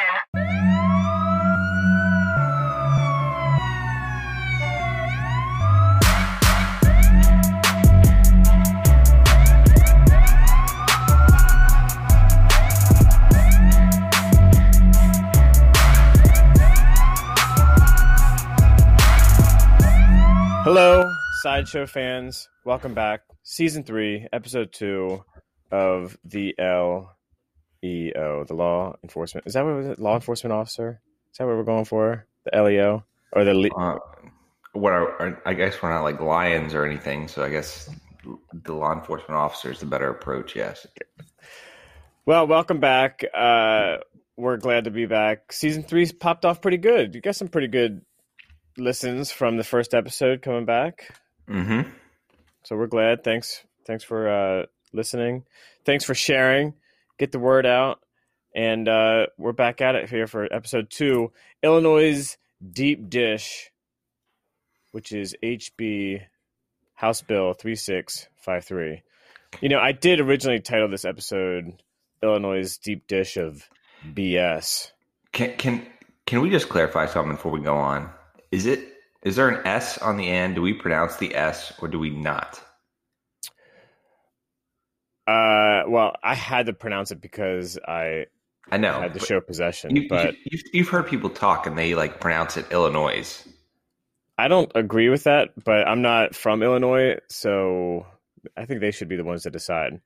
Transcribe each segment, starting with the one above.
station. Hello, Sideshow fans. Welcome back. Season 3, Episode 2 of the LEO, the Law Enforcement. Is that what it was? Law Enforcement Officer? Is that what we're going for? The LEO? Or the. Le- Uh, what are, are- I guess we're not like lions or anything, so I guess the law enforcement officer is the better approach. Yes. well, welcome back. Uh, we're glad to be back. Season 3's popped off pretty good. You got some pretty good listens from the first episode coming back. Mm-hmm. So we're glad. Thanks. Thanks for uh, listening. Thanks for sharing. Get the word out. And uh, we're back at it here for episode two Illinois' Deep Dish, which is HB House Bill 3653. You know, I did originally title this episode Illinois' Deep Dish of BS. Can can can we just clarify something before we go on? Is it is there an S on the end? Do we pronounce the S or do we not? Uh, well, I had to pronounce it because I I know. had to show possession, you, but you, you've heard people talk and they like pronounce it Illinois. I don't agree with that, but I'm not from Illinois, so I think they should be the ones that decide.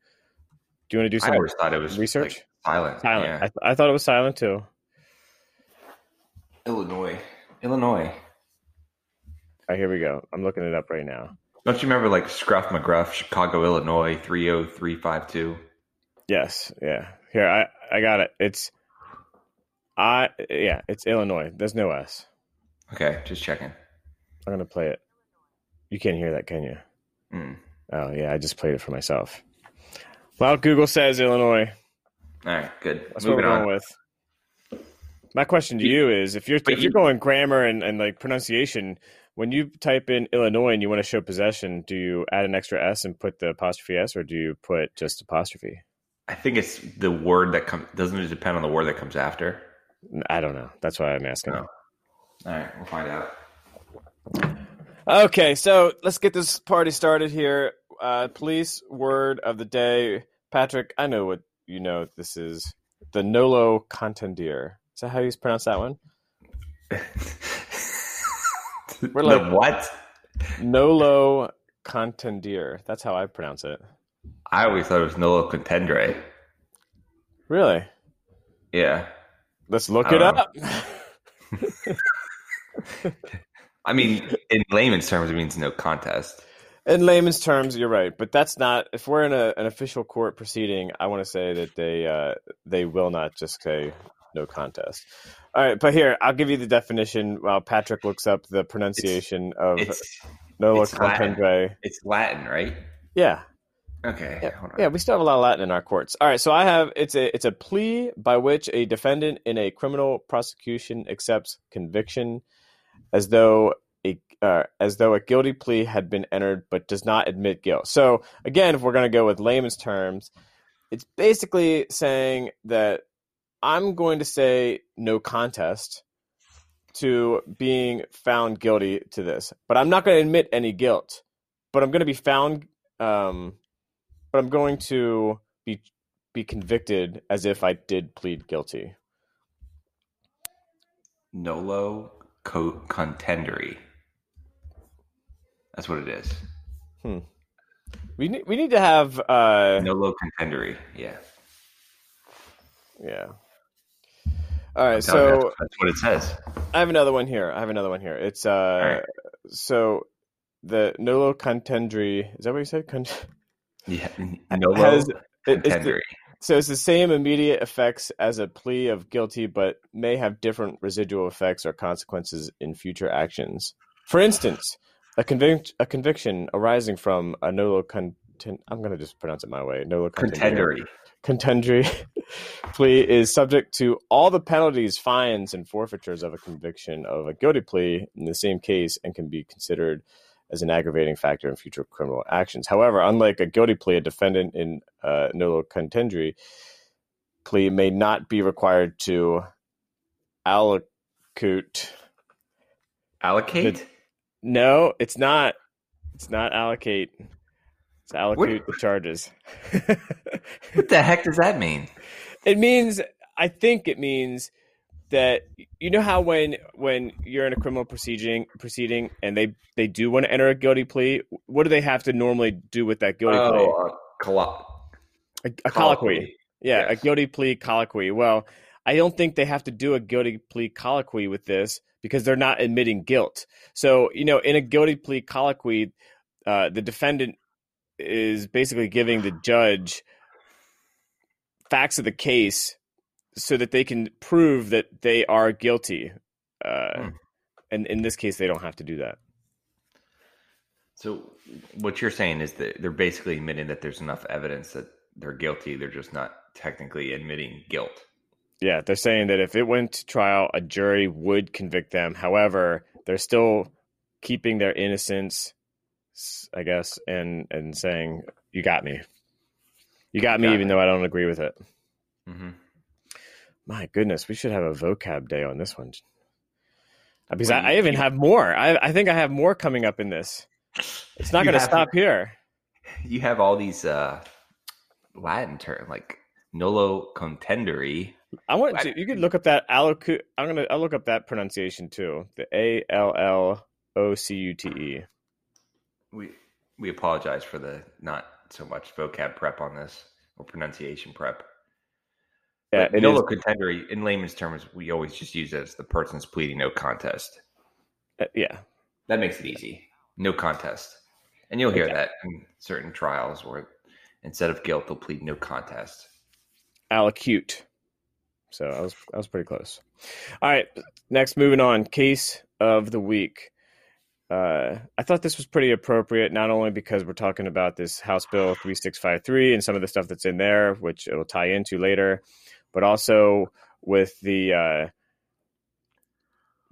Do you want to do I some always thought it was research? like, silent. silent? Yeah. I, th- I thought it was silent too. Illinois. Illinois. All right, here we go. I'm looking it up right now. Don't you remember like Scruff McGruff, Chicago, Illinois, three oh three five two? Yes, yeah. Here, I I got it. It's I yeah, it's Illinois. There's no S. Okay, just checking. I'm gonna play it. You can't hear that, can you? Mm. Oh yeah, I just played it for myself. Well, Google says Illinois. All right, good. That's what Moving we're on. going with. My question to you is: if you're if you're going grammar and, and like pronunciation, when you type in Illinois and you want to show possession, do you add an extra S and put the apostrophe S, or do you put just apostrophe? I think it's the word that comes. Doesn't it depend on the word that comes after? I don't know. That's why I'm asking. No. All right, we'll find out. Okay, so let's get this party started here. Uh, police word of the day, Patrick. I know what you know. This is the Nolo Contendere. Is that how you pronounce that one? We're the like- what? Nolo Contendere. That's how I pronounce it. I always thought it was Nolo Contendere. Really? Yeah. Let's look it don't up. I mean, in layman's terms, it means no contest. In layman's terms, you're right, but that's not. If we're in a, an official court proceeding, I want to say that they uh, they will not just say no contest. All right, but here I'll give you the definition while Patrick looks up the pronunciation of It's Nolo it's Latin. It's Latin, right? Yeah, Okay. Yeah, yeah, we still have a lot of Latin in our courts. All right, so I have it's a it's a plea by which a defendant in a criminal prosecution accepts conviction as though a uh, as though a guilty plea had been entered but does not admit guilt. So again, if we're going to go with layman's terms, it's basically saying that I'm going to say no contest to being found guilty to this, but I'm not going to admit any guilt. But I'm going to be found um, but I'm going to be be convicted as if I did plead guilty. Nolo co- Contendere. That's what it is. We need we need to have uh Nolo Contendere. Yeah. yeah. All right, I'm you, so that's, that's what it says. I have another one here. I have another one here. It's uh right. so the Nolo Contendere, is that what you said? Con- Yeah. Nolo has it's the- so it's the same immediate effects as a plea of guilty, but may have different residual effects or consequences in future actions. For instance, a, convic- a conviction arising from a nolo content. I'm going to just pronounce it my way. Nolo contendere. Contendere. contendere plea is subject to all the penalties, fines, and forfeitures of a conviction of a guilty plea in the same case and can be considered as an aggravating factor in future criminal actions. However, unlike a guilty plea, a defendant in uh, nolo contendere plea may not be required to allocute. Allocate? The- no, it's not. It's not allocate. It's allocate what? the charges. what the heck does that mean? It means I think it means that you know how when when you're in a criminal proceeding proceeding and they they do want to enter a guilty plea, what do they have to normally do with that guilty oh, plea? Uh, collo- a, a colloquy. Yeah, yes. a guilty plea colloquy. Well, I don't think they have to do a guilty plea colloquy with this because they're not admitting guilt. So, you know, in a guilty plea colloquy, uh, the defendant is basically giving the judge facts of the case so that they can prove that they are guilty. Uh, hmm. And in this case, they don't have to do that. So, what you're saying is that they're basically admitting that there's enough evidence that they're guilty. They're just not technically admitting guilt. Yeah, they're saying that if it went to trial, a jury would convict them. However, they're still keeping their innocence, I guess, and and saying, "You got me. You got me," got even me. though I don't agree with it. Mm-hmm. My goodness, we should have a vocab day on this one. Because I, I, even have more. I, I think I have more coming up in this. It's not going to stop here. You have all these uh, Latin terms like nolo contendere. I want to. You could look up that allocu. I'm gonna. I'll look up that pronunciation too. The A L L O C U T E. We we apologize for the not so much vocab prep on this or pronunciation prep. Yeah, but nolo contendere in layman's terms, we always just use it as the person's pleading no contest. Uh, yeah, that makes it easy. No contest, and you'll hear okay. that in certain trials where instead of guilt, they'll plead no contest. Allocute. So I was I was pretty close. All right, next moving on. Case of the week. Uh, I thought this was pretty appropriate, not only because we're talking about this House Bill 3653 and some of the stuff that's in there, which it'll tie into later, but also with the uh,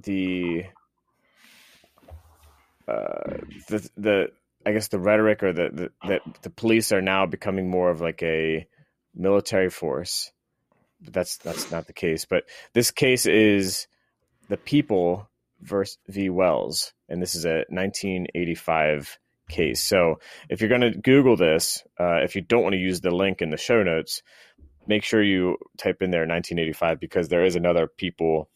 the uh, the the I guess the rhetoric or the, the that the police are now becoming more of like a military force. But that's that's not the case. But this case is the people versus v Wells, and this is a 1985 case. So if you're going to Google this, uh, if you don't want to use the link in the show notes, make sure you type in there 1985 because there is another people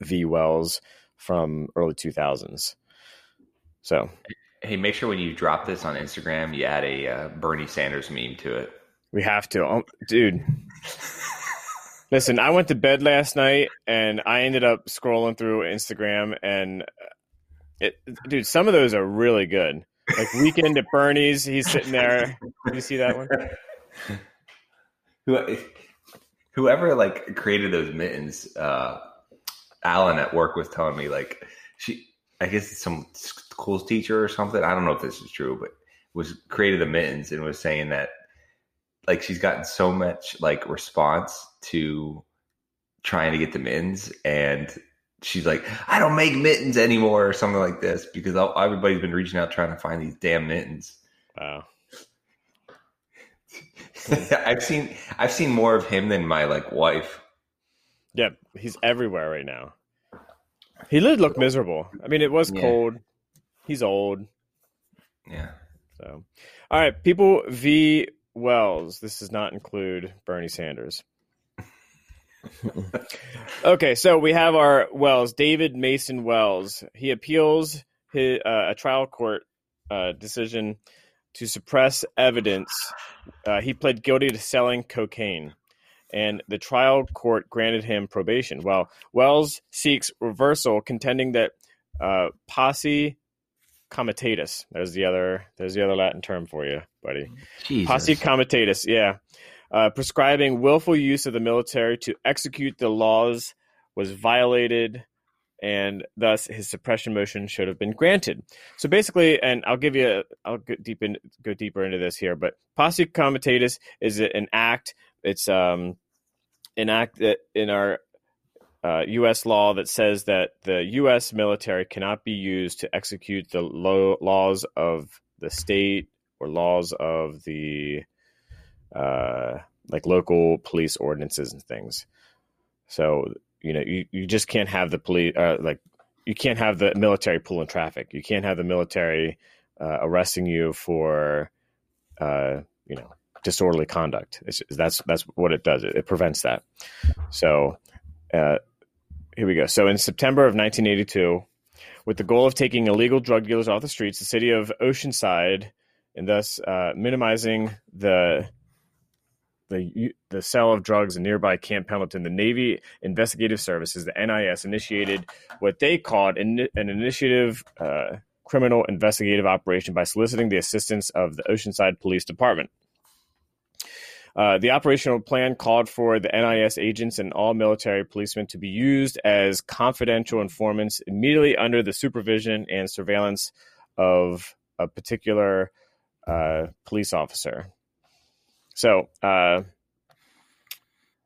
v Wells from early 2000s. So Hey, make sure when you drop this on Instagram, you add a uh, Bernie Sanders meme to it. We have to, oh, dude. Listen, I went to bed last night and I ended up scrolling through Instagram and it, dude, some of those are really good. Like Weekend at Bernie's, he's sitting there. Did you see that one? Whoever like created those mittens, uh, Alan at work was telling me like she, I guess it's some schools teacher or something. I don't know if this is true, but was created the mittens and was saying that like she's gotten so much like response to trying to get the mittens and she's like i don't make mittens anymore or something like this because everybody's been reaching out trying to find these damn mittens. Wow. I've seen i've seen more of him than my like wife. Yeah he's everywhere right now. He did look miserable. I mean it was yeah. cold. He's old. Yeah. So all right people v Wells. This does not include Bernie Sanders. Okay, so we have our Wells, David Mason Wells. He appeals his, uh, a trial court uh, decision to suppress evidence. Uh, he pled guilty to selling cocaine, and the trial court granted him probation. Well, Wells seeks reversal, contending that uh, posse comitatus. There's the other. There's the other Latin term for you, buddy. Jesus. Posse comitatus. Yeah, uh, prescribing willful use of the military to execute the laws was violated, and thus his suppression motion should have been granted. So basically, and I'll give you. A, I'll go deep in, go deeper into this here, but posse comitatus is an act. It's um an act that in our uh, U.S. law that says that the U.S. military cannot be used to execute the lo- laws of the state or laws of the uh, like local police ordinances and things. So you know you, you just can't have the police uh, like you can't have the military pulling traffic. You can't have the military uh, arresting you for uh, you know disorderly conduct. It's, that's that's what it does. It, it prevents that. So uh, here we go. So in September of 1982, with the goal of taking illegal drug dealers off the streets, the city of Oceanside, and thus uh, minimizing the the the sale of drugs in nearby Camp Pendleton, the Navy Investigative Services, the NIS, initiated what they called an, an initiative uh, criminal investigative operation by soliciting the assistance of the Oceanside Police Department. Uh, the operational plan called for the NIS agents and all military policemen to be used as confidential informants immediately under the supervision and surveillance of a particular uh, police officer. So, uh,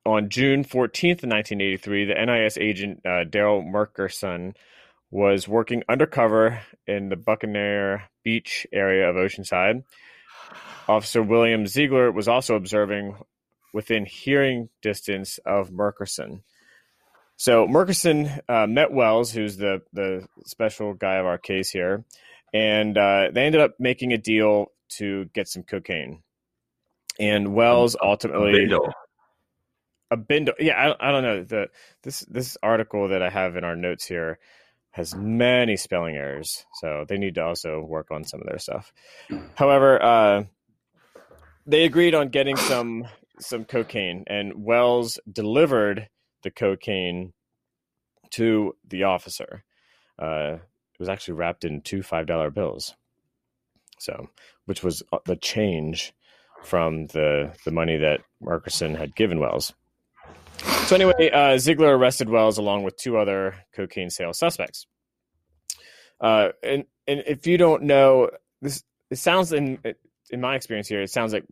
on June 14th, 1983, the NIS agent uh, Daryl Merkerson was working undercover in the Buccaneer Beach area of Oceanside Officer William Ziegler was also observing within hearing distance of Merkerson. So Merkerson uh, met Wells, who's the the special guy of our case here, and uh, they ended up making a deal to get some cocaine. And Wells ultimately A bindle. a bindle. Yeah, I, I don't know the this this article that I have in our notes here has many spelling errors, so they need to also work on some of their stuff. However, uh, they agreed on getting some some cocaine, and Wells delivered the cocaine to the officer. Uh, it was actually wrapped in two five dollar bills, so which was uh, the change from the the money that Markerson had given Wells. So anyway, uh, Ziegler arrested Wells along with two other cocaine sales suspects. Uh, and and if you don't know this, it sounds in in my experience here, it sounds like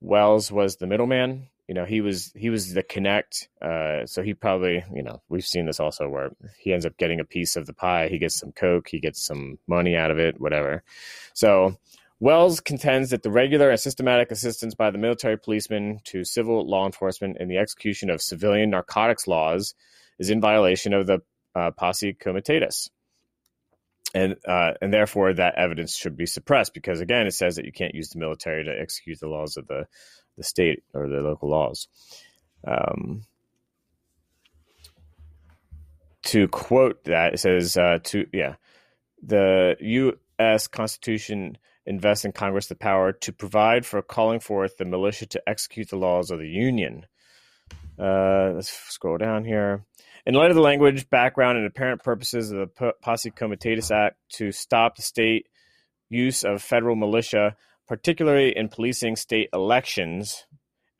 Wells was the middleman. You know, he was he was the connect. Uh, so he probably, you know, we've seen this also where he ends up getting a piece of the pie. He gets some coke, he gets some money out of it, whatever. So Wells contends that the regular and systematic assistance by the military policemen to civil law enforcement in the execution of civilian narcotics laws is in violation of the uh, posse comitatus and uh, and therefore that evidence should be suppressed because again it says that you can't use the military to execute the laws of the the state or the local laws. Um, to quote that, it says uh, to yeah, the U.S. Constitution invests in Congress the power to provide for calling forth the militia to execute the laws of the Union. Uh, let's scroll down here. In light of the language, background, and apparent purposes of the Posse Comitatus Act to stop the state use of federal militia, particularly in policing state elections,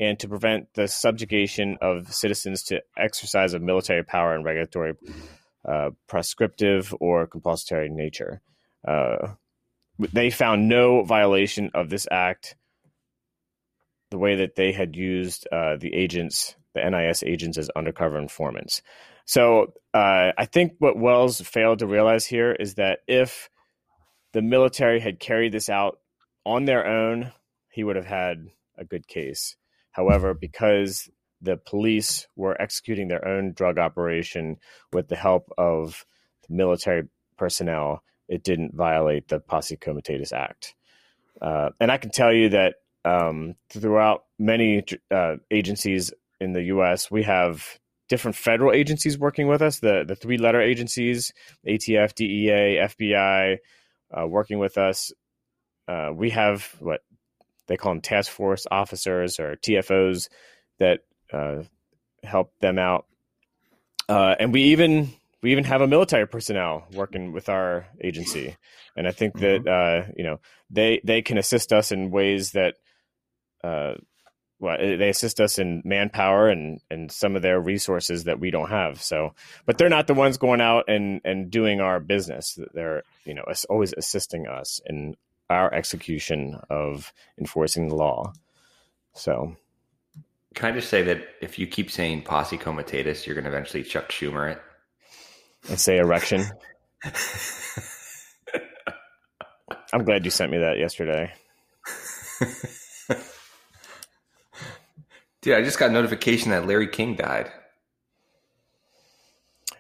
and to prevent the subjugation of citizens to exercise of military power and regulatory, uh, prescriptive, or compulsory nature. Uh, they found no violation of this act the way that they had used uh, the agents, the NIS agents, as undercover informants. So uh, I think what Wells failed to realize here is that if the military had carried this out on their own, he would have had a good case. However, because the police were executing their own drug operation with the help of military personnel, it didn't violate the Posse Comitatus Act. Uh, and I can tell you that um, throughout many uh, agencies in the U.S., we have different federal agencies working with us. The the three letter agencies, ATF, DEA, FBI, uh, working with us. Uh, we have what they call them task force officers or TFOs that uh, help them out, uh, and we even we even have a military personnel working with our agency, and I think that mm-hmm. uh, you know they they can assist us in ways that uh, well, they assist us in manpower and and some of their resources that we don't have. So, but they're not the ones going out and and doing our business. They're you know always assisting us in our execution of enforcing the law. So, can I just say that if you keep saying posse comitatus, you're going to eventually Chuck Schumer it and say erection. I'm glad you sent me that yesterday. Dude, I just got notification that Larry King died.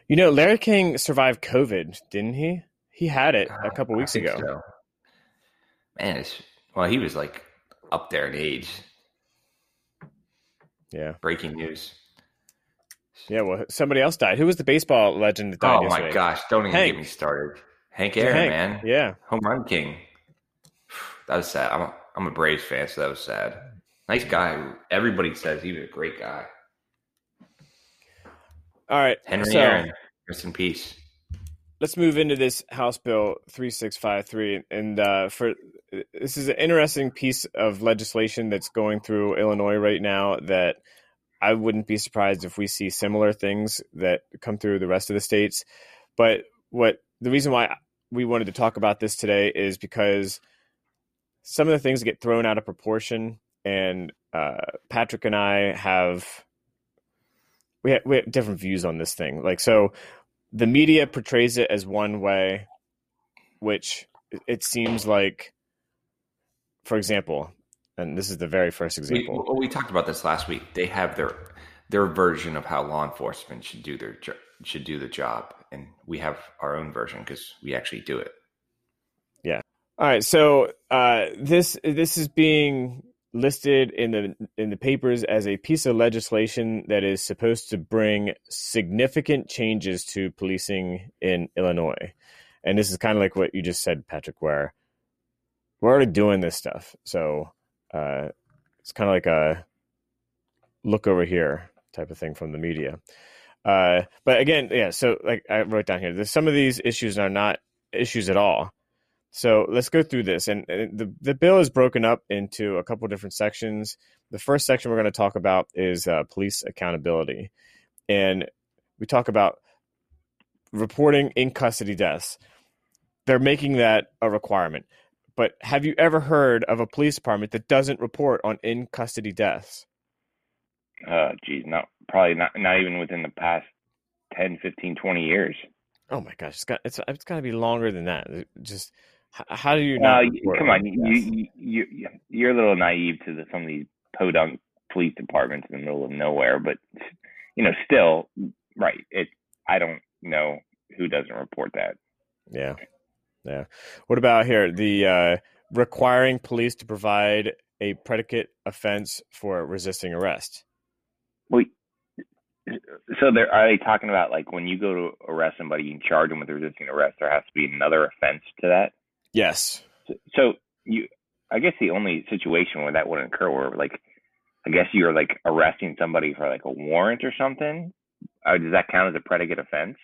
You know, Larry King survived COVID, didn't he? He had it a couple weeks ago. So. Man, it's, well, he was like up there in age. Yeah. Breaking news. Yeah, well, somebody else died. Who was the baseball legend that died? Oh yesterday? my gosh! Don't even Hank. get me started. Hank Aaron, Hank. man, Yeah. home run king. That was sad. I'm a, I'm a Braves fan, so that was sad. Nice guy. Everybody says he was a great guy. All right. Henry so Aaron, rest in peace. let's move into this House Bill 3653. And uh, for this is an interesting piece of legislation that's going through Illinois right now that I wouldn't be surprised if we see similar things that come through the rest of the states. But what the reason why we wanted to talk about this today is because some of the things get thrown out of proportion, and uh, Patrick and I have we have, we have different views on this thing. Like so, the media portrays it as one way, which it seems like, for example, and this is the very first example. well, we talked about this last week. They have their their version of how law enforcement should do their should do the job, and we have our own version because we actually do it. Yeah. All right, so uh, this this is being listed in the in the papers as a piece of legislation that is supposed to bring significant changes to policing in Illinois, and this is kind of like what you just said, Patrick, where we're already doing this stuff, so uh, it's kind of like a look over here type of thing from the media. Uh, but again, yeah. So like I wrote down here, some of these issues are not issues at all. So let's go through this. And, and the, the bill is broken up into a couple different sections. The first section we're going to talk about is uh, police accountability. And we talk about reporting in custody deaths. They're making that a requirement. But have you ever heard of a police department that doesn't report on in custody deaths? Uh, geez, not probably not not even within the past 10, 15, 20 years. Oh my gosh, it's got it's it's got to be longer than that. Just how do you No, not? you- come on, you you you- you're a little naive to the, some of these podunk police departments in the middle of nowhere, but you know, still, right? It. I don't know who doesn't report that. Yeah. Yeah. What about here? The uh, requiring police to provide a predicate offense for resisting arrest. Well, so there are they talking about like when you go to arrest somebody, you charge them with resisting arrest. There has to be another offense to that. Yes. So, so you, I guess the only situation where that wouldn't occur, where like, I guess you're like arresting somebody for like a warrant or something. Uh, does that count as a predicate offense?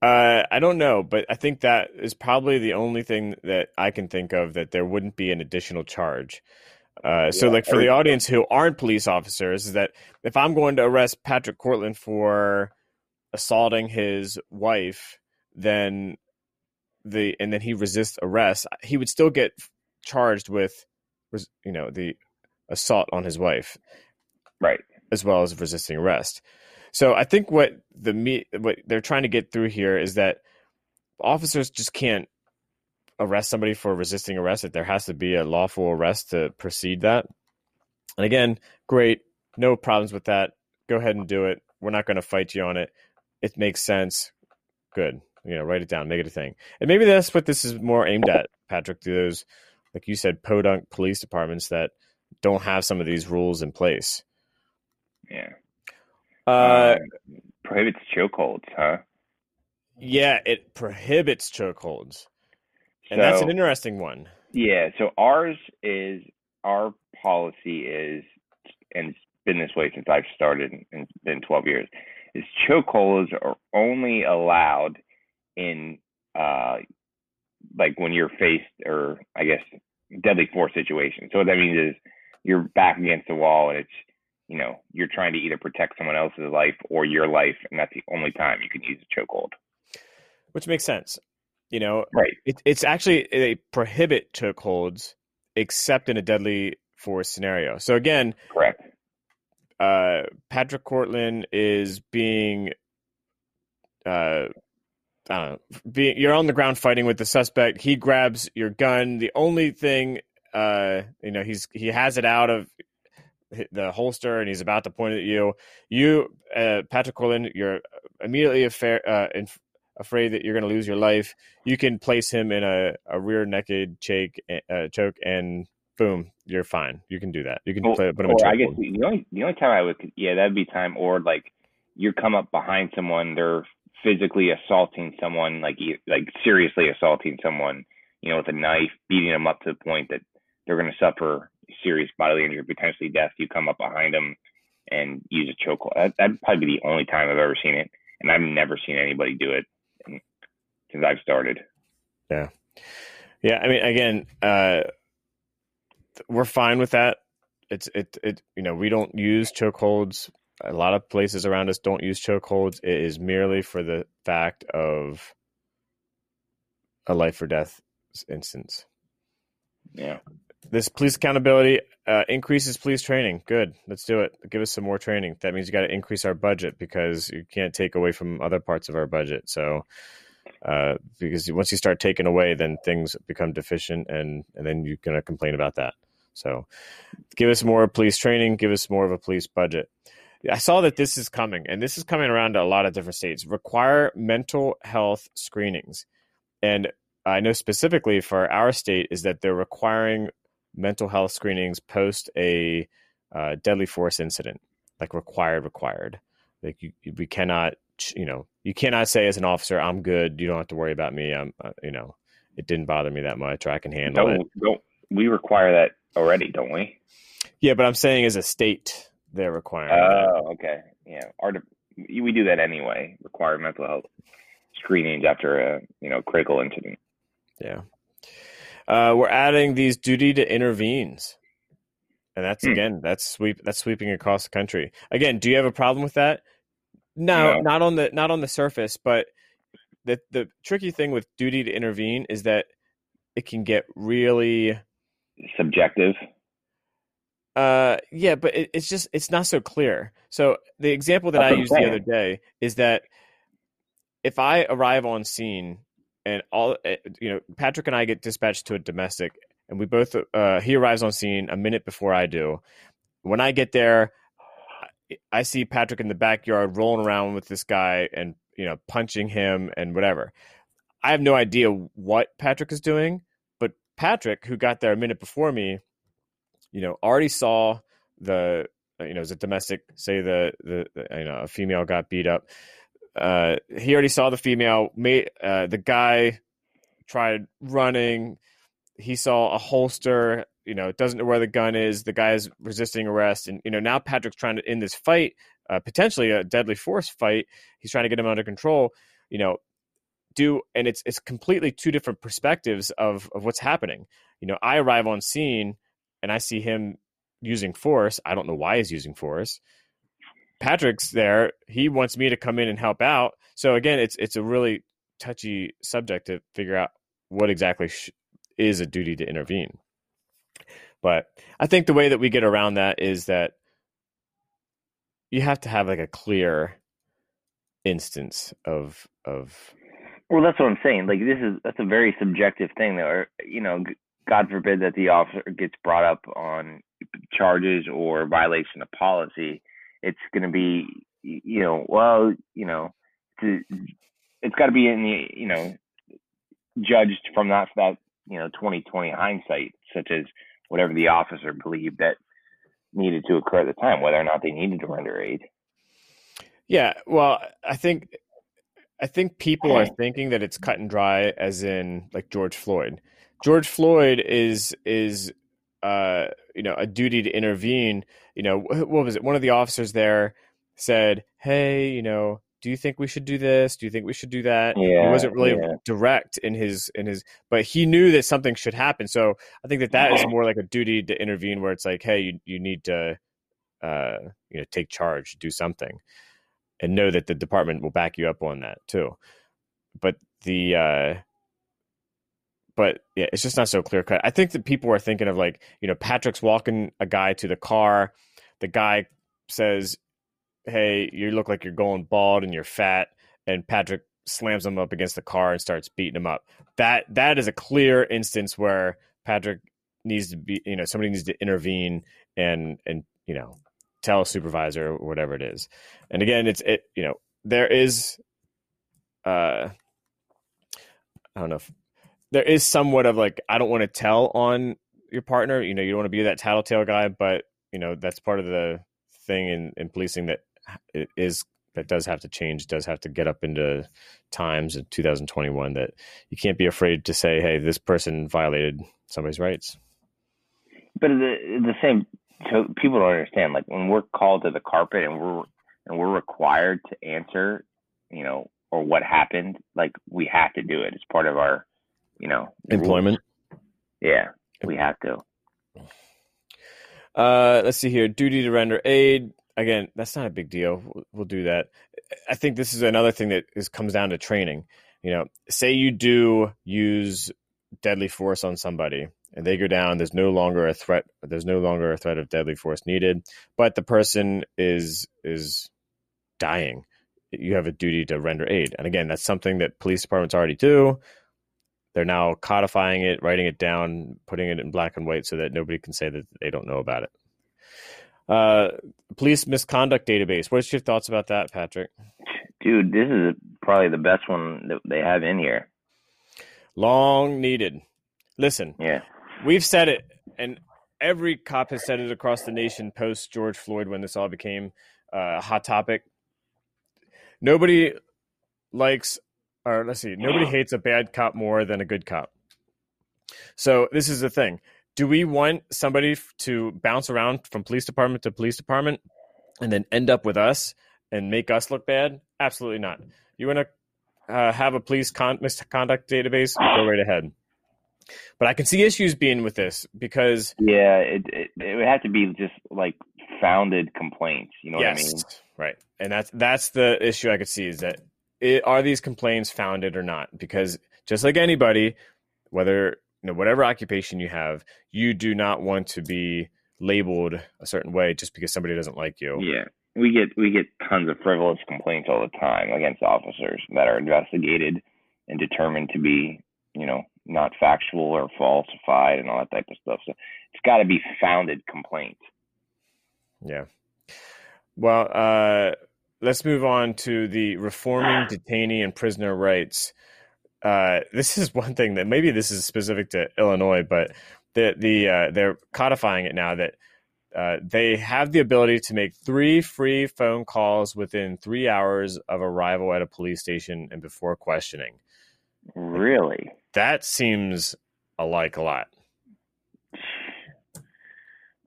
Uh, I don't know, but I think that is probably the only thing that I can think of that there wouldn't be an additional charge. Uh, so, Yeah, like for the audience who aren't police officers, is that if I'm going to arrest Patrick Cortland for assaulting his wife, then the and then he resists arrest, he would still get charged with, you know, the assault on his wife Right. as well as resisting arrest. So I think what the me what they're trying to get through here is that officers just can't arrest somebody for resisting arrest. That there has to be a lawful arrest to precede that. And again, great, no problems with that. Go ahead and do it. We're not going to fight you on it. It makes sense. Good. You know, write it down, make it a thing. And maybe that's what this is more aimed at, Patrick. To those, like you said, podunk police departments that don't have some of these rules in place. Yeah. Uh, prohibits chokeholds, huh? Yeah, it prohibits chokeholds, and that's an interesting one. Yeah, so ours is our policy is, and it's been this way since I've started and it's been 12 years, is chokeholds are only allowed in, uh, like when you're faced, or I guess deadly force situation. So what that means is you're back against the wall and it's, you know, you're trying to either protect someone else's life or your life, and that's the only time you can use a chokehold. which makes sense. You know, Right. it, it's actually they prohibit chokeholds except in a deadly force scenario. So again, Correct. uh, Patrick Cortland is being, uh, I don't know, being you're on the ground fighting with the suspect. He grabs your gun. The only thing, uh, you know, he's he has it out of the holster and he's about to point it at you. You, uh, Patrick Cortland, you're immediately affair, uh, inf- afraid that you're going to lose your life, you can place him in a, a rear naked choke, uh, choke, and boom, you're fine. You can do that. You can Or, play, put him in I guess the only the only time I would yeah that'd be time or like you come up behind someone they're physically assaulting someone like like seriously assaulting someone you know with a knife beating them up to the point that they're going to suffer serious bodily injury potentially death you come up behind them and use a chokehold that, that'd probably be the only time I've ever seen it and I've never seen anybody do it since I've started Yeah, yeah. I mean, again, uh, we're fine with that. It's it it you know we don't use chokeholds. A lot of places around us don't use chokeholds. It is merely for the fact of a life or death instance. yeah This police accountability uh, increases police training. Good, let's do it. Give us some more training. That means you got to increase our budget because you can't take away from other parts of our budget. So, uh, because once you start taking away, then things become deficient, and and then you're gonna complain about that. So, give us more police training. Give us more of a police budget. I saw that this is coming, and this is coming around to a lot of different states. Require mental health screenings, and I know specifically for our state is that they're requiring mental health screenings post a uh, deadly force incident, like required, required. Like you, we cannot, you know, you cannot say as an officer, "I'm good. You don't have to worry about me. I'm, uh, you know, it didn't bother me that much, or I can handle it." don't don't we require that already don't we Yeah, but I'm saying as a state, they're requiring. that. Oh, okay. Yeah, our we do that anyway. Require mental health screenings after a you know critical incident. Yeah. Uh, we're adding these duty to intervenes. And that's Hmm. again, that's sweep that's sweeping across the country. Again, do you have a problem with that? No, No. not on the not on the surface, but the the tricky thing with duty to intervene is that it can get really Subjective. uh yeah, but it, it's just it's not so clear. So the example that That's I used the other day is that if I arrive on scene and all eh, you know, Patrick and I get dispatched to a domestic, and we both uh, he arrives on scene a minute before I do. When I get there, I- see Patrick in the backyard rolling around with this guy and you know punching him and whatever. I have no idea what Patrick is doing, but Patrick, who got there a minute before me, you know, already saw the you know, as a domestic, say the the, the you know a female got beat up. Uh, he already saw the female. Uh, the guy tried running. He saw a holster. You know, doesn't know where the gun is. The guy is resisting arrest, and you know now Patrick's trying to in this fight, uh, potentially a deadly force fight. He's trying to get him under control. You know, do and it's it's completely two different perspectives of of what's happening. You know, I arrive on scene and I see him using force. I don't know why he's using force. Patrick's there. He wants me to come in and help out. So again, it's it's a really touchy subject to figure out what exactly sh- is a duty to intervene. But I think the way that we get around that is that you have to have like a clear instance of of Well, that's what I'm saying. Like this is that's a very subjective thing. Though, you know, God forbid that the officer gets brought up on charges or violation of policy. It's going to be, you know, well, you know, to, it's got to be in the, you know, judged from that that you know 2020 hindsight, such as whatever the officer believed that needed to occur at the time, whether or not they needed to render aid. Yeah, well, I think I think people are thinking that it's cut and dry, as in like George Floyd. George Floyd is is uh, you know a duty to intervene. You know what was it? One of the officers there said, "Hey, you know, do you think we should do this? Do you think we should do that?" he wasn't really yeah. direct in his in his, but he knew that something should happen. So I think that that is more like a duty to intervene, where it's like, "Hey, you you need to uh, you know take charge, do something." and know that the department will back you up on that too. But the uh but yeah, it's just not so clear cut. I think that people are thinking of like, you know, Patrick's walking a guy to the car. The guy says, Hey, you look like you're going bald and you're fat. And Patrick slams him up against the car and starts beating him up. That that is a clear instance where Patrick needs to be, you know, somebody needs to intervene and and you know tell a supervisor or whatever it is. And again, it's it you know there is, uh, I don't know, if, there is somewhat of like I don't want to tell on your partner. You know, you don't want to be that tattletale guy, but you know that's part of the thing in, in policing that is that does have to change. Does have to get up into times in 2021 that you can't be afraid to say, "Hey, this person violated somebody's rights." But the the same, so people don't understand. Like when we're called to the carpet and we're and we're required to answer, you know, or what happened, like we have to do it. It's part of our, you know, employment. Rules. Yeah, we have to. Uh, let's see here. Duty to render aid. Again, that's not a big deal. We'll, we'll do that. I think this is another thing that is comes down to training. You know, say you do use deadly force on somebody and they go down there's no longer a threat there's no longer a threat of deadly force needed but the person is is dying you have a duty to render aid and again that's something that police departments already do they're now codifying it writing it down putting it in black and white so that nobody can say that they don't know about it. Uh, police misconduct database. What's your thoughts about that patrick? Dude this is probably the best one that they have in here. Long needed. Listen yeah. we've said it and every cop has said it across the nation post george floyd when this all became uh, a hot topic. Nobody likes or let's see nobody hates a bad cop more than a good cop. So this is the thing. Do we want somebody to bounce around from police department to police department and then end up with us and make us look bad? Absolutely not. You want to uh, have a police con- misconduct database? Go right ahead. But i can see issues being with this because yeah it, it, it would have to be just like founded complaints you know yes, what i mean? Right. And that's that's the issue i could see is that it, are these complaints founded or not? Because just like anybody whether you know whatever occupation you have you do not want to be labeled a certain way just because somebody doesn't like you. Yeah. We get we get tons of frivolous complaints all the time against officers that are investigated and determined to be you know not factual or falsified and all that type of stuff. So it's got to be founded complaints. Yeah. Well uh let's move on to the reforming detainee and prisoner rights uh, this is one thing that maybe this is specific to Illinois, but the the uh, they're codifying it now that uh, they have the ability to make three free phone calls within three hours of arrival at a police station and before questioning. Really? That seems a like a lot.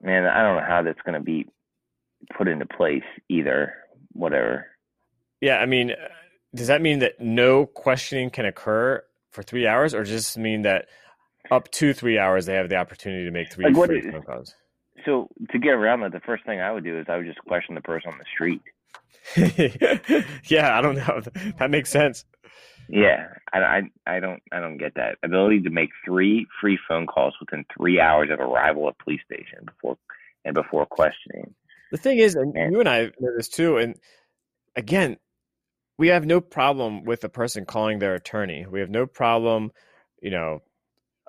Man, I don't know how that's going to be put into place either. Whatever. Yeah, I mean, does that mean that no questioning can occur for three hours, or does this mean that up to three hours they have the opportunity to make three Like, free phone calls? So to get around that, the first thing I would do is I would just question the person on the street. yeah, I don't know. That makes sense. Yeah, I, I, I don't I don't get that ability to make three free phone calls within three hours of arrival at police station before and before questioning. The thing is, and you and I know this too, and again, we have no problem with a person calling their attorney. We have no problem, you know,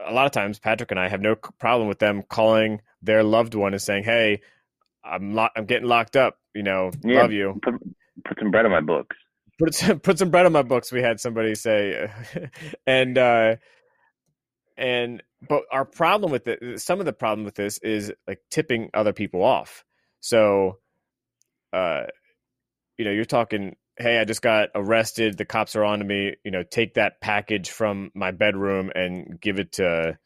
a lot of times Patrick and I have no problem with them calling their loved one and saying, "Hey, I'm lo- I'm getting locked up. You know, Yeah. love you. Put put some bread on my books. Put some, put some bread on my books." We had somebody say, and uh, and but our problem with it, some of the problem with this is like tipping other people off. So, uh, you know, you're talking, hey, I just got arrested. The cops are on to me. You know, take that package from my bedroom and give it to,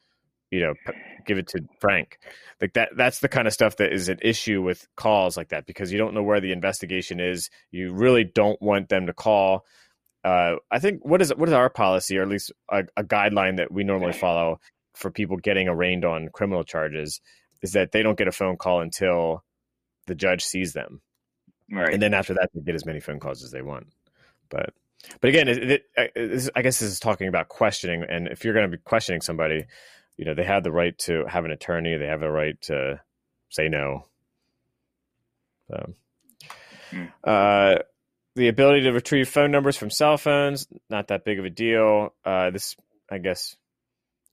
you know, p- give it to Frank. Like that. That's the kind of stuff that is an issue with calls like that because you don't know where the investigation is. You really don't want them to call. Uh, I think what is what is our policy, or at least a, a guideline that we normally follow for people getting arraigned on criminal charges, is that they don't get a phone call until the judge sees them. Right. and then after that they get as many phone calls as they want. But but again it, it, I- i guess this is talking about questioning. And if you're going to be questioning somebody you know they have the right to have an attorney. They have the right to say no. So, Hmm. uh, the ability to retrieve phone numbers from cell phones not that big of a deal. Uh, this i guess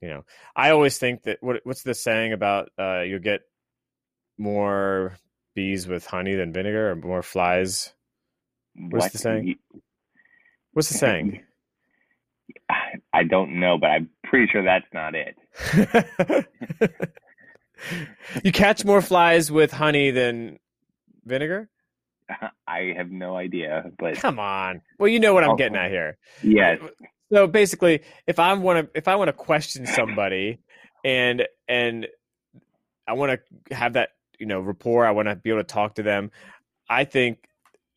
you know i always think that what, what's the saying about uh, you'll get more bees with honey than vinegar or more flies What's What? the saying? What's the saying? I don't know, but I'm pretty sure that's not it. you catch more flies with honey than vinegar? I have no idea, but come on. Well, you know what I'm getting at here. Yes. So basically, if I want to, if I want to question somebody, and and I want to have that you know rapport, I want to be able to talk to them. I think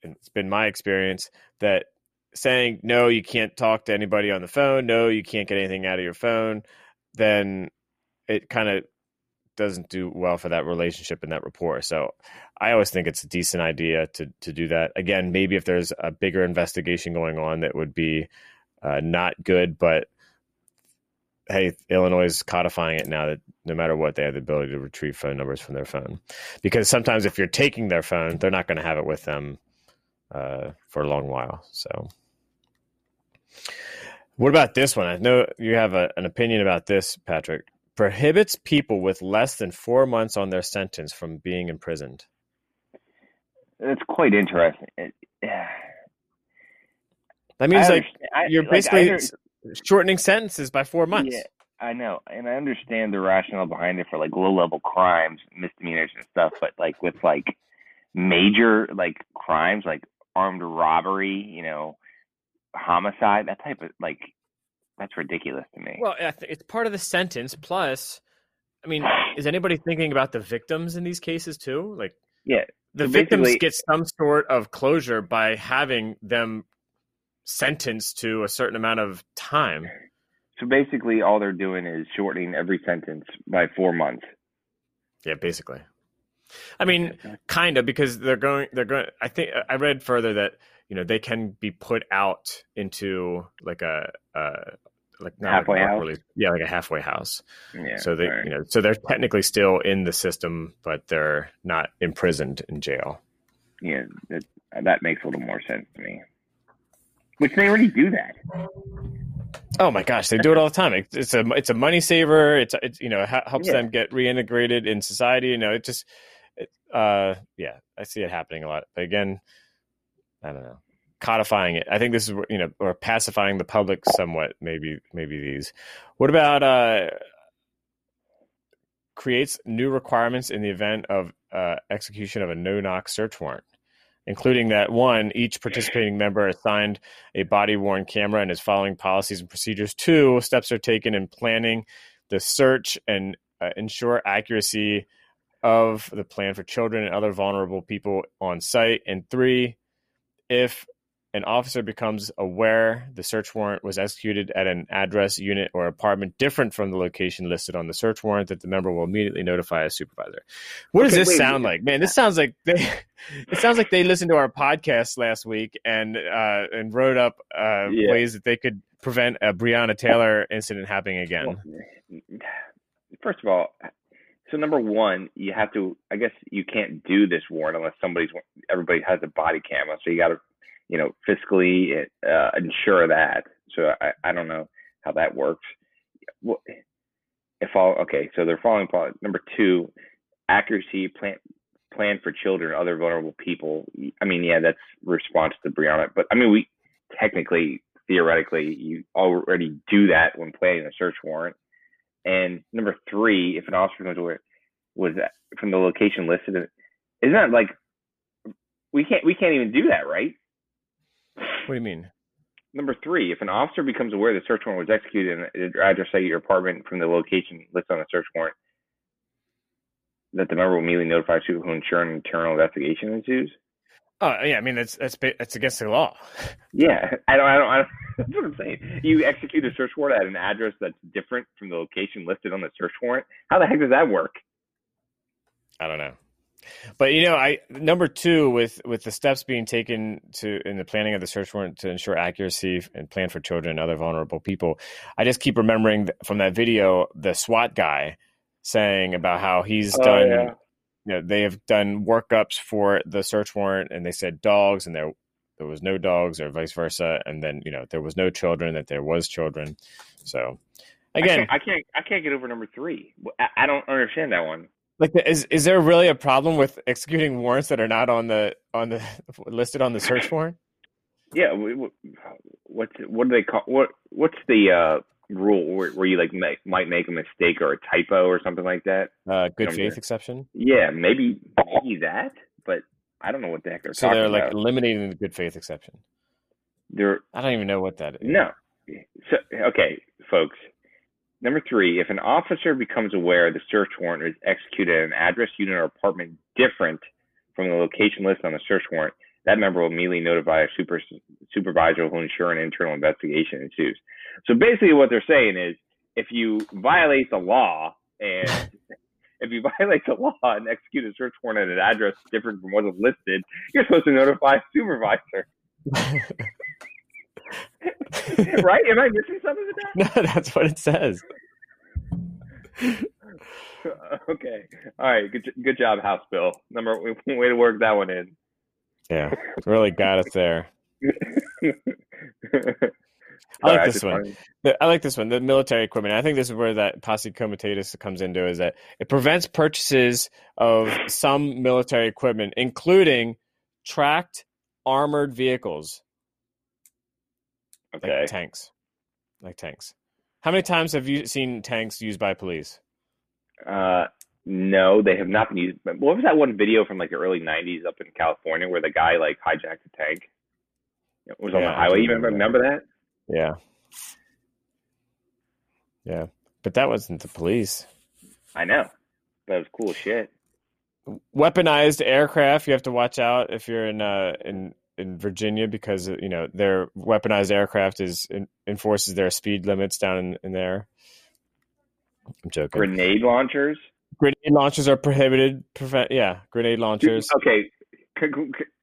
it's been my experience that saying no, you can't talk to anybody on the phone. No, you can't get anything out of your phone. Then it kind of doesn't do well for that relationship and that rapport. So I always think it's a decent idea to to do that. Again, maybe if there's a bigger investigation going on that would be uh, not good, but hey, Illinois is codifying it now that no matter what, they have the ability to retrieve phone numbers from their phone. Because sometimes if you're taking their phone, they're not going to have it with them uh, for a long while. So, what about this one? I know you have a, an opinion about this, Patrick. Prohibits people with less than four months on their sentence from being imprisoned. It's quite interesting. It, yeah. That means like you're like, basically shortening sentences by four months. Yeah, I know, and I understand the rationale behind it for like low level crimes, misdemeanors, and stuff. But like with like major like crimes, like armed robbery, you know, homicide, that type of like that's ridiculous to me. Well, it's part of the sentence. Plus, I mean, is anybody thinking about the victims in these cases too? Like, yeah, the so victims get some sort of closure by having them sentenced to a certain amount of time. So basically, all they're doing is shortening every sentence by four months. Yeah, basically. I mean, kind of because they're going. They're going. I think I read further that you know they can be put out into like a, a like not halfway like house. Release, yeah, like a halfway house. Yeah, so they right. you know so they're technically still in the system, but they're not imprisoned in jail. Yeah, that, that makes a little more sense to me. Which they already do that. Oh my gosh, they do it all the time. It's a it's a money saver. It's it's you know it helps Yeah. them get reintegrated in society. You know, it just it, uh yeah, I see it happening a lot. But again, I don't know, codifying it. I think this is you know or pacifying the public somewhat. Maybe maybe these. What about uh creates new requirements in the event of uh, execution of a no knock search warrant? Including that one, each participating member assigned a body worn camera and is following policies and procedures. Two, steps are taken in planning the search and uh, ensure accuracy of the plan for children and other vulnerable people on site. And three, if an officer becomes aware the search warrant was executed at an address, unit, or apartment different from the location listed on the search warrant, that the member will immediately notify a supervisor. What does this wait, sound wait. like, man? This sounds like they. It sounds like they listened to our podcast last week and uh, and wrote up uh, Yeah. ways that they could prevent a Breonna Taylor incident happening again. First of all, so number one, you have to. I guess you can't do this warrant unless somebody's. Everybody has a body camera, so you got to, you know, fiscally uh, ensure that. So I, I don't know how that works. If all okay, so they're following. poli- Number two, accuracy plan plan for children, other vulnerable people. I mean, yeah, that's response to Breonna, but I mean, we technically, theoretically, you already do that when planning a search warrant. And number three, if an officer comes aware was from the location listed, isn't that like we can't we can't even do that, right? What do you mean? Number three, if an officer becomes aware the search warrant was executed and the address at your apartment from the location listed on the search warrant, that the member will immediately notify people who ensure an internal investigation ensues. Oh yeah, I mean that's that's that's against the law. Yeah, I don't, I don't, I don't. That's what I'm saying. You execute a search warrant at an address that's different from the location listed on the search warrant. How the heck does that work? I don't know. But you know, I number two with with the steps being taken to in the planning of the search warrant to ensure accuracy and plan for children and other vulnerable people. I just keep remembering from that video the SWAT guy saying about how he's Oh, done. yeah. You know, they have done workups for the search warrant, and they said dogs, and there there was no dogs, or vice versa, and then you know there was no children, that there was children. So again, I can't, I can't, I can't get over number three. I, I don't understand that one. Like, is is there really a problem with executing warrants that are not on the on the listed on the search warrant? Yeah. wh- wh- What's what do they call what? What's the uh, rule where, where you like make, might make a mistake or a typo or something like that? Uh, good faith here. exception. Yeah, maybe maybe that, but I don't know what the heck they're So they're like about. eliminating the good faith exception. They're I don't even know what that is. no. So okay, folks. Number three, if an officer becomes aware the search warrant is executed at an address, unit, or apartment different from the location listed on the search warrant, that member will immediately notify a super, supervisor who will ensure an internal investigation ensues. So basically, what they're saying is, if you violate the law and if you violate the law and execute a search warrant at an address different from what is listed, you're supposed to notify a supervisor, right? Am I missing something with that? no, that's what it says. okay. All right. Good, good job, House Bill. Number one way to work that one in. Yeah, really got us there. I like this one. The- I like this one. The military equipment. I think this is where that posse comitatus comes into. Is that it prevents purchases of some military equipment, including tracked armored vehicles like tanks, like tanks. How many times have you seen tanks used by police? Uh, no, they have not been used. What was that one video from like the early '90s up in California where the guy like hijacked a tank? It was on Yeah, the highway. You remember remember, remember that? Yeah, yeah, but that wasn't the police. I know. That was cool shit. weaponized aircraft you have to watch out if you're in uh in in Virginia because uh, you know their weaponized aircraft is en- enforces their speed limits down in, in there. I'm joking. Grenade launchers. Grenade launchers are prohibited. Prevent, yeah, grenade launchers. Okay.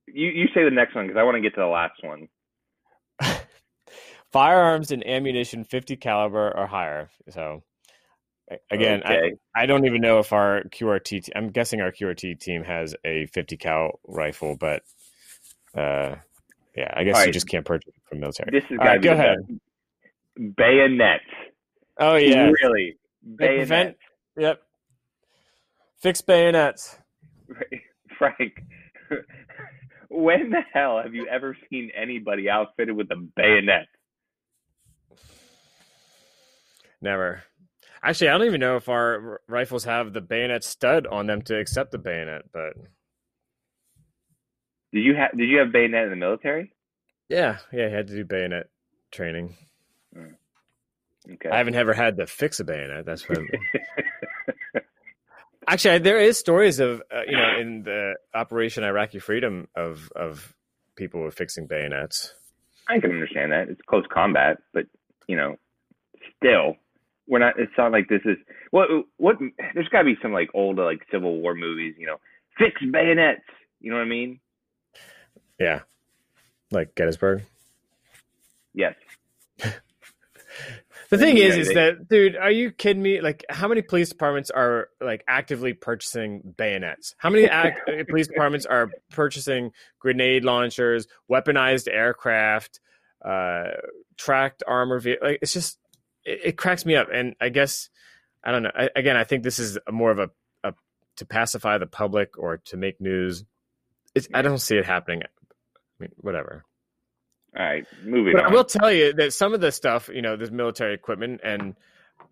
You you say the next one because I want to get to the last one. Firearms and ammunition 50 caliber or higher. So again, okay. I, I don't even know if our QRT. I'm guessing our QRT team has a 50 cal rifle, but uh, yeah, I guess All you right. just can't purchase it from military. this is All right, go ahead. best. Bayonets. Oh yeah, Really. They Bayonets. prevent- Yep. Fixed bayonets. Frank, when the hell have you ever seen anybody outfitted with a bayonet? Never. Actually, I don't even know if our rifles have the bayonet stud on them to accept the bayonet, but Did you have Did you have bayonet in the military? yeah, yeah, you had to do bayonet training. Okay. I haven't ever had to fix a bayonet. That's what. Actually, there is stories of uh, you know in the Operation Iraqi Freedom of of people with fixing bayonets. I can understand that. It's close combat, but you know, still, we're not. It's not like this is what what. There's got to be some like old like Civil War movies. You know, fix bayonets. You know what I mean? Yeah, like Gettysburg. Yes. The thing Yeah, is, is that dude, are you kidding me? Like, how many police departments are like actively purchasing bayonets? How many act- uh, police departments are purchasing grenade launchers, weaponized aircraft, uh, tracked armor? Ve- like, it's just it, it cracks me up. And I guess I don't know. I, again, I think this is more of a, a to pacify the public or to make news. It's, I don't see it happening. I mean, whatever. All right. Moving But on. I will tell you that some of the stuff, you know, this military equipment and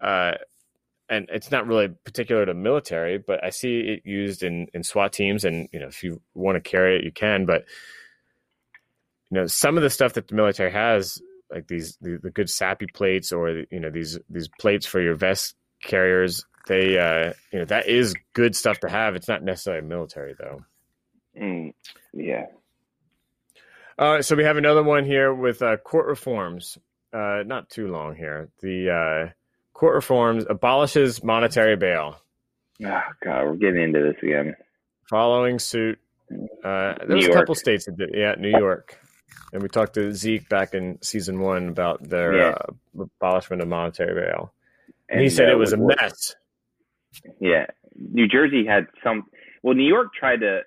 uh and it's not really particular to military, but I see it used in in SWAT teams and you know, if you want to carry it you can, but you know, some of the stuff that the military has like these the, the good SAPI plates or you know these these plates for your vest carriers they uh you know that is good stuff to have it's not necessarily military though Mm, yeah. Uh, so we have another one here with uh, court reforms. Uh, not too long here. The uh, court reforms abolishes monetary bail. Oh God, we're getting into this again. Following suit, uh, there was a couple states that did. Yeah, New York. And we talked to Zeke back in season one about their Yeah. uh, abolishment of monetary bail. And, he said uh, it was a mess. Yeah, New Jersey had some. Well, New York tried to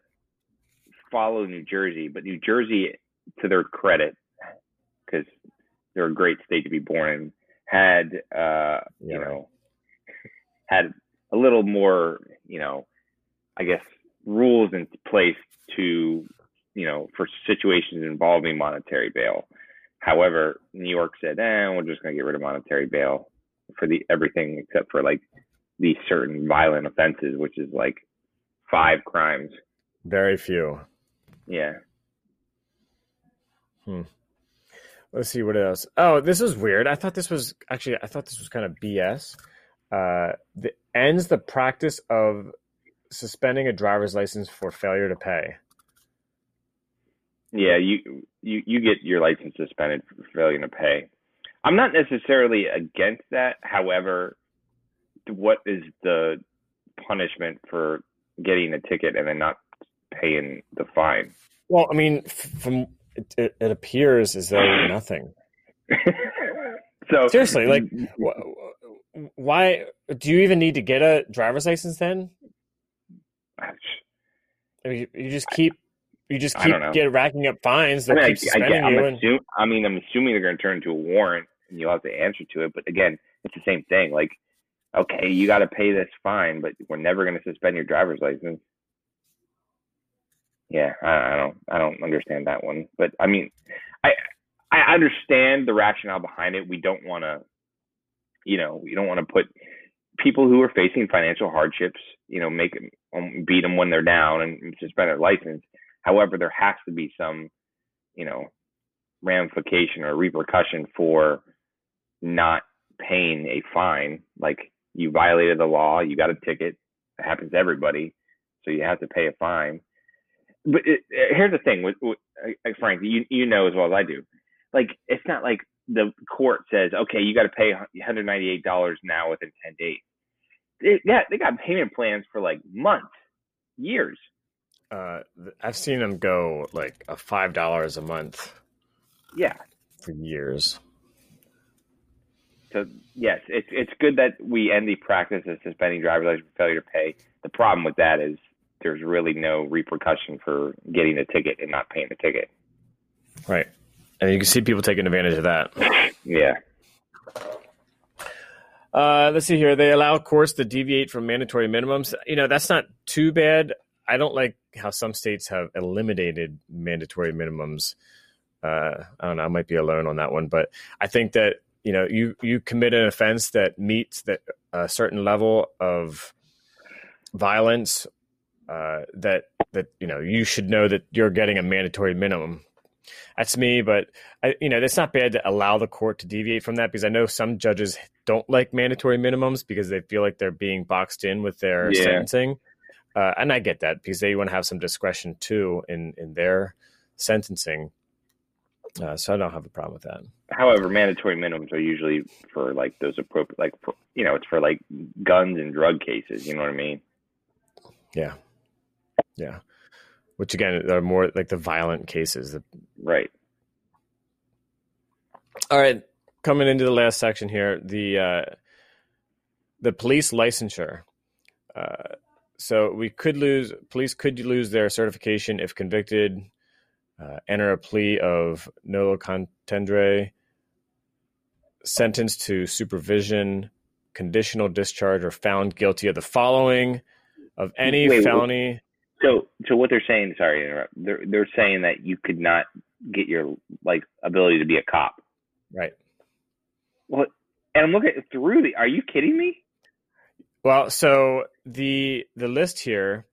follow New Jersey, but New Jersey, to their credit, because they're a great state to be born in, had uh, you Yeah. know had a little more, you know, I guess rules in place to you know, for situations involving monetary bail. However, New York said, "Eh, we're just going to get rid of monetary bail for the everything except for like these certain violent offenses, which is like five crimes." Very few. Yeah. Let's see what else. Oh, this is weird. I thought this was actually. I thought this was kind of BS. Uh, the ends the practice of suspending a driver's license for failure to pay. Yeah, you you you get your license suspended for failing to pay. I'm not necessarily against that. However, what is the punishment for getting a ticket and then not paying the fine? Well, I mean, from it, it, it appears as though nothing. so Seriously, like, mm, mm. wh- why do you even need to get a driver's license then? I mean, you just keep you just keep get racking up fines. I They'll mean, keep I, suspending I'm you. And, assume, I mean, I'm assuming they're going to turn into a warrant and you'll have to answer to it. But again, it's the same thing. Like, okay, you got to pay this fine, but we're never going to suspend your driver's license. Yeah, I, I don't, I don't understand that one. But I mean, I, I understand the rationale behind it. We don't want to, you know, we don't want to put people who are facing financial hardships, you know, make them um, beat them when they're down and suspend their license. However, there has to be some, you know, ramification or repercussion for not paying a fine. Like you violated the law, you got a ticket. It happens to everybody, so you have to pay a fine. But it, it- here's the thing with, with uh, Frank, you you know as well as I do. Like it's not like the court says, okay, you got to pay 198 dollars now within 10 days. They got they got payment plans for like months, years. uh, I've seen them go like a five dollars a month Yeah. for years. So yes, it's it's good that we end the practice of suspending driver's license for failure to pay. The problem with that is there's really no repercussion for getting a ticket and not paying the ticket. Right. And you can see people taking advantage of that. Yeah. Uh, let's see here. They allow courts to deviate from mandatory minimums. You know, that's not too bad. I don't like how some states have eliminated mandatory minimums. Uh, I don't know. I might be alone on that one, but I think that you know, you you commit an offense that meets that a certain level of violence. Uh, that that you know you should know that you're getting a mandatory minimum. That's me, but I, you know, it's not bad to allow the court to deviate from that because I know some judges don't like mandatory minimums because they feel like they're being boxed in with their Yeah. sentencing. Uh, and I get that because they want to have some discretion too in, in their sentencing. Uh, so I don't have a problem with that. However, mandatory minimums are usually for like those appropriate, like for, you know, it's for like guns and drug cases. You know what I mean? Yeah. Yeah. Which again are more like the violent cases. Right. All right, coming into the last section here, the uh, the police licensure. Uh, so we could lose police could lose their certification if convicted, uh, enter a plea of nolo contendere, sentenced to supervision, conditional discharge, or found guilty of the following of any wait. felony. So, so what they're saying, sorry to interrupt. They're they're saying that you could not get your like ability to be a cop. Right. Well, and I'm looking through the. Are you kidding me? Well, so the the list here,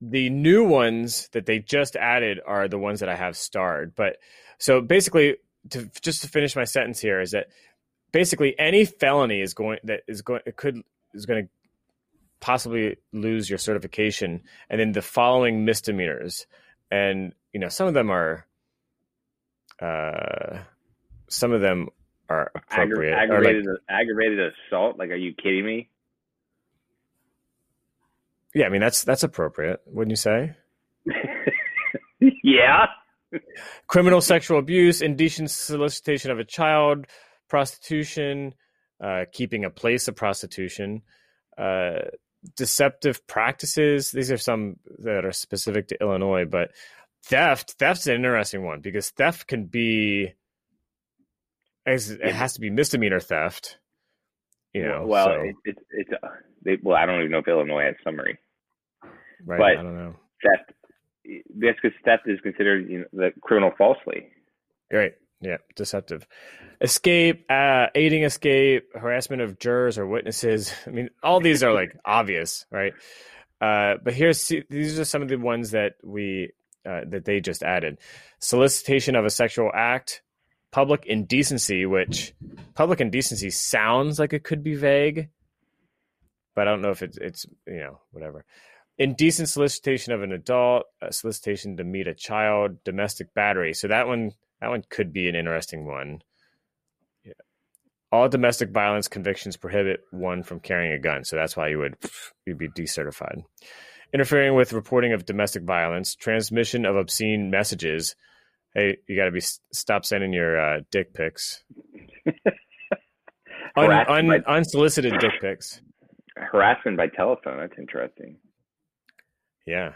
the new ones that they just added are the ones that I have starred. But so basically, to just to finish my sentence here is that basically any felony is going that is going it could is going to possibly lose your certification, and then the following misdemeanors, and you know some of them are, uh, some of them are Aggra- appropriate. like- aggravated aggravated assault. Like, are you kidding me? yeah, I mean that's that's appropriate, wouldn't you say? yeah. criminal sexual abuse, indecent solicitation of a child, prostitution, uh, keeping a place of prostitution, uh, deceptive practices. These are some that are specific to Illinois, but theft, theft's an interesting one because theft can be, it has to be misdemeanor theft. You know, well, so, it, it's it's uh, they, well, I don't even know if Illinois has summary right? but- I don't know. theft. that's because theft is considered you know, the criminal falsely. Right. Yeah. Deceptive. Escape, uh, aiding escape, harassment of jurors or witnesses. I mean, all these are like obvious, right? Uh, but here's these are some of the ones that we uh, that they just added: solicitation of a sexual act, public indecency, which public indecency sounds like it could be vague, but I don't know if it's it's you know whatever. Indecent solicitation of an adult, solicitation to meet a child, domestic battery. So that one that one could be an interesting one. Yeah. All domestic violence convictions prohibit one from carrying a gun, so that's why you would you'd be decertified. Interfering with reporting of domestic violence, transmission of obscene messages, hey, you got to be stop sending your uh, dick pics. un, un, by, unsolicited dick pics. Harassment by telephone. That's interesting. Yeah.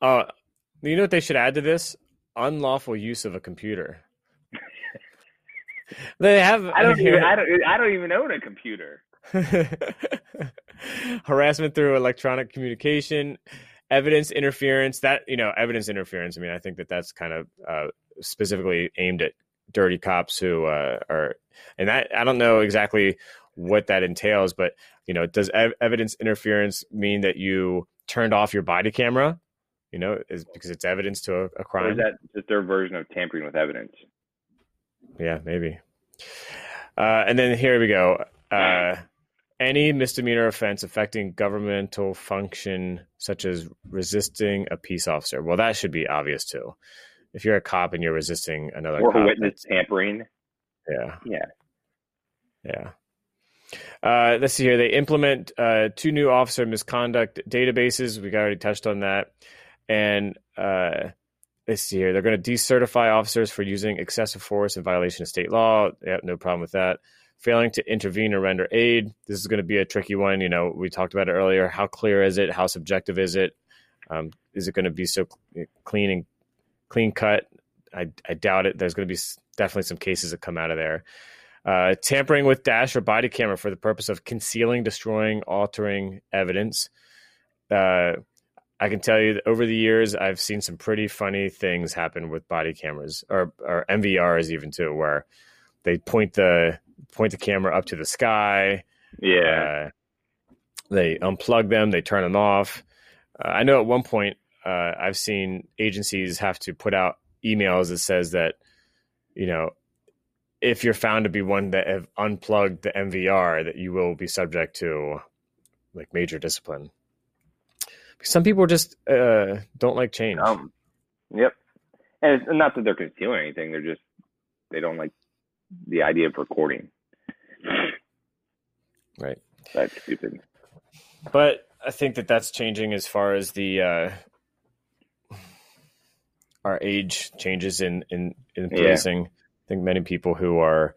Uh, you know what they should add to this? Unlawful use of a computer. they have. I don't even. I don't. I don't even own a computer. Harassment through electronic communication evidence interference that you know evidence interference i mean i think that that's kind of uh, specifically aimed at dirty cops who uh, are and that i don't know exactly what that entails but you know does ev- evidence interference mean that you turned off your body camera you know is because it's evidence to a, a crime or is that just their version of tampering with evidence yeah maybe uh, and then here we go uh, any misdemeanor offense affecting governmental function, such as resisting a peace officer. Well, that should be obvious too. If you're a cop and you're resisting another or cop, witness tampering. Yeah. Yeah. Yeah. Uh, let's see here. They implement uh, two new officer misconduct databases. We already touched on that. And uh, let's see here. They're going to decertify officers for using excessive force in violation of state law. Yep, no problem with that failing to intervene or render aid. This is going to be a tricky one. You know, we talked about it earlier. How clear is it? How subjective is it? Um, is it going to be so clean and clean cut? I, I doubt it. There's going to be definitely some cases that come out of there. Uh, tampering with dash or body camera for the purpose of concealing, destroying, altering evidence. Uh, I can tell you that over the years, I've seen some pretty funny things happen with body cameras or, or MVRs, even too, where they point the point the camera up to the sky. Yeah. Uh, they unplug them, they turn them off. Uh, I know at one point uh, I've seen agencies have to put out emails that says that, you know, if you're found to be one that have unplugged the MVR, that you will be subject to like major discipline. Some people just uh, don't like change. Um, yep, and it's not that they're concealing anything; they're just they don't like the idea of recording. Right. That's stupid. But I think that that's changing as far as the uh, our age changes in in, in policing. Yeah. I think many people who are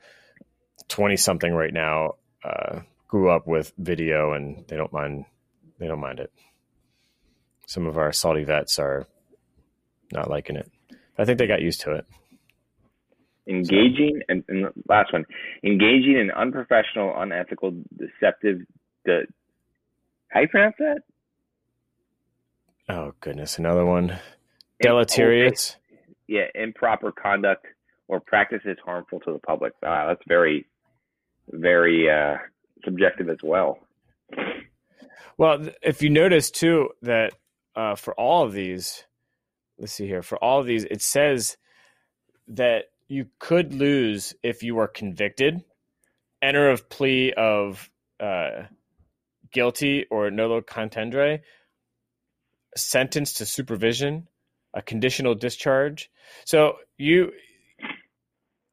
twenty something right now uh, grew up with video and they don't mind they don't mind it. Some of our salty vets are not liking it. I think they got used to it. Engaging and, and last one. Engaging in unprofessional unethical deceptive de, how you pronounce that? Oh goodness. Another one. Deleterious yeah improper conduct or practices harmful to the public. Wow that's very very uh, subjective as well. Well if you notice too that uh, for all of these let's see here for all of these it says that you could lose if you are convicted, enter a plea of uh, guilty or nolo contendere, sentenced to supervision, a conditional discharge. So you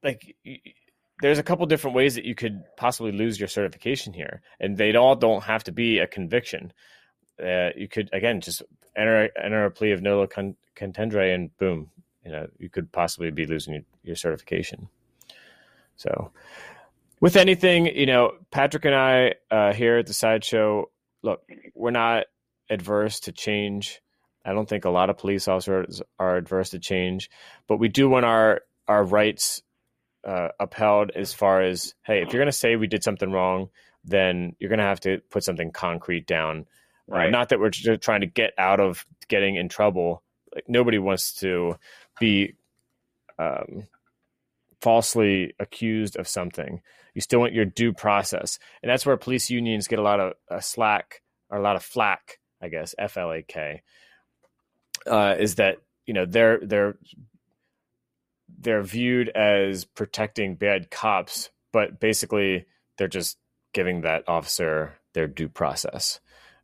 like there's a couple different ways that you could possibly lose your certification here, and they all don't have to be a conviction. Uh, you could again just enter enter a plea of nolo contendere, and boom, you know you could possibly be losing your, your certification. So, with anything, you know, Patrick and I uh, here at the sideshow, look, we're not adverse to change. I don't think a lot of police officers are adverse to change, but we do want our our rights uh, upheld as far as hey, if you're going to say we did something wrong, then you're going to have to put something concrete down Uh, Right. not that we're just trying to get out of getting in trouble. Like nobody wants to be um, falsely accused of something. You still want your due process, and that's where police unions get a lot of uh, slack or a lot of flack. I guess F L A K uh, is that you know they're they're they're viewed as protecting bad cops, but basically they're just giving that officer their due process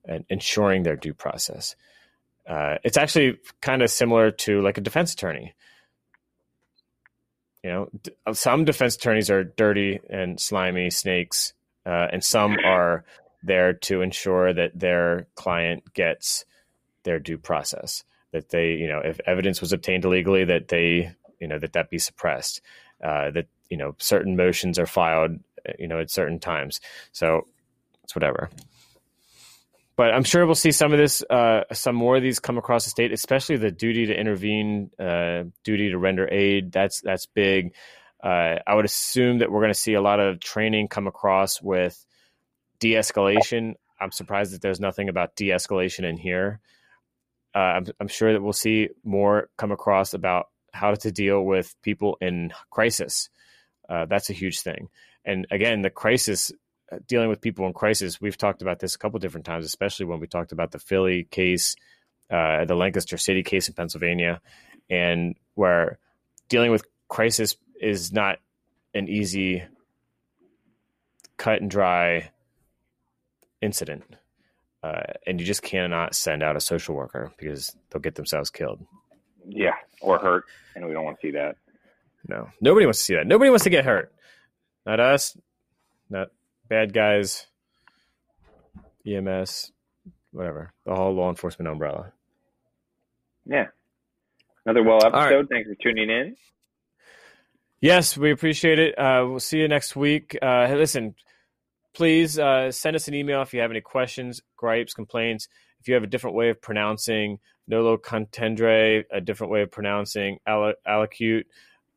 and ensuring their due process. Uh, it's actually kind of similar to like a defense attorney. You know, d- some defense attorneys are dirty and slimy snakes, uh, and some are there to ensure that their client gets their due process. That they, you know, if evidence was obtained illegally, that they, you know, that that be suppressed. Uh, that you know, certain motions are filed, uh, you know, at certain times. So it's whatever. But I'm sure we'll see some of this, uh, some more of these come across the state, especially the duty to intervene, uh, duty to render aid. That's that's big. Uh, I would assume that we're going to see a lot of training come across with de-escalation. I'm surprised that there's nothing about de-escalation in here. Uh, I'm, I'm sure that we'll see more come across about how to deal with people in crisis. Uh, that's a huge thing. And again, the crisis, dealing with people in crisis, we've talked about this a couple different times, especially when we talked about the Philly case, uh, the Lancaster City case in Pennsylvania, and where dealing with crisis is not an easy, cut and dry incident. Uh, and you just cannot send out a social worker because they'll get themselves killed. Yeah, or hurt, and we don't want to see that. No, nobody wants to see that. Nobody wants to get hurt. Not us. Not bad guys. EMS, whatever. The whole law enforcement umbrella. Yeah. Another well right. episode. Thanks for tuning in. Yes, we appreciate it. Uh, we'll see you next week. Uh, hey, listen, please uh, send us an email if you have any questions, gripes, complaints. If you have a different way of pronouncing Nolo Contendere, a different way of pronouncing Al- Alacute.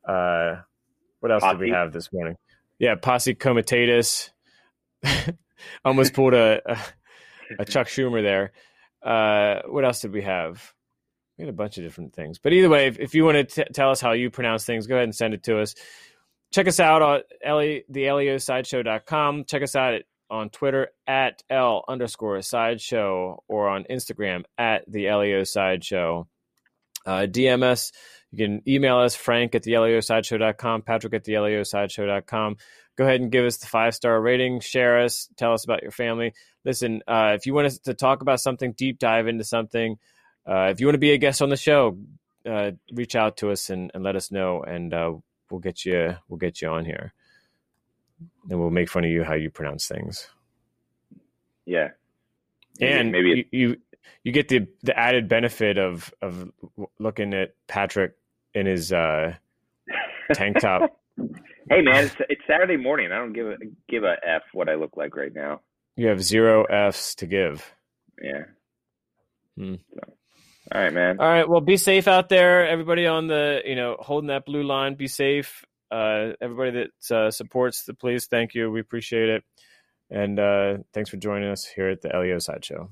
Uh, what else did we have this morning? Yeah, Posse Comitatus. Almost pulled a, a, a Chuck Schumer there. Uh, what else did we have? We had a bunch of different things. But either way, if, if you want to t- tell us how you pronounce things, go ahead and send it to us. Check us out on Ellie, the leosideshow.com. Check us out at, on Twitter at L underscore sideshow or on Instagram at the Leo Sideshow. Uh, DM us. You can email us, Frank at the leosideshow.com, Patrick at the leosideshow.com. Go ahead and give us the five star rating, share us, tell us about your family. Listen, uh, if you want us to talk about something, deep dive into something, uh, if you want to be a guest on the show, uh, reach out to us and, and let us know, and uh, we'll get you we'll get you on here, and we'll make fun of you how you pronounce things. Yeah. Maybe- and maybe you, you you get the the added benefit of of looking at Patrick in his uh, tank top. hey man, it's, it's Saturday morning. I don't give a give a f what I look like right now. You have zero Fs to give. Yeah. Hmm. So, all right, man. All right. Well, be safe out there, everybody on the you know holding that blue line. Be safe. Uh, everybody that uh, supports the police, thank you. We appreciate it. And uh, thanks for joining us here at the LEO Sideshow.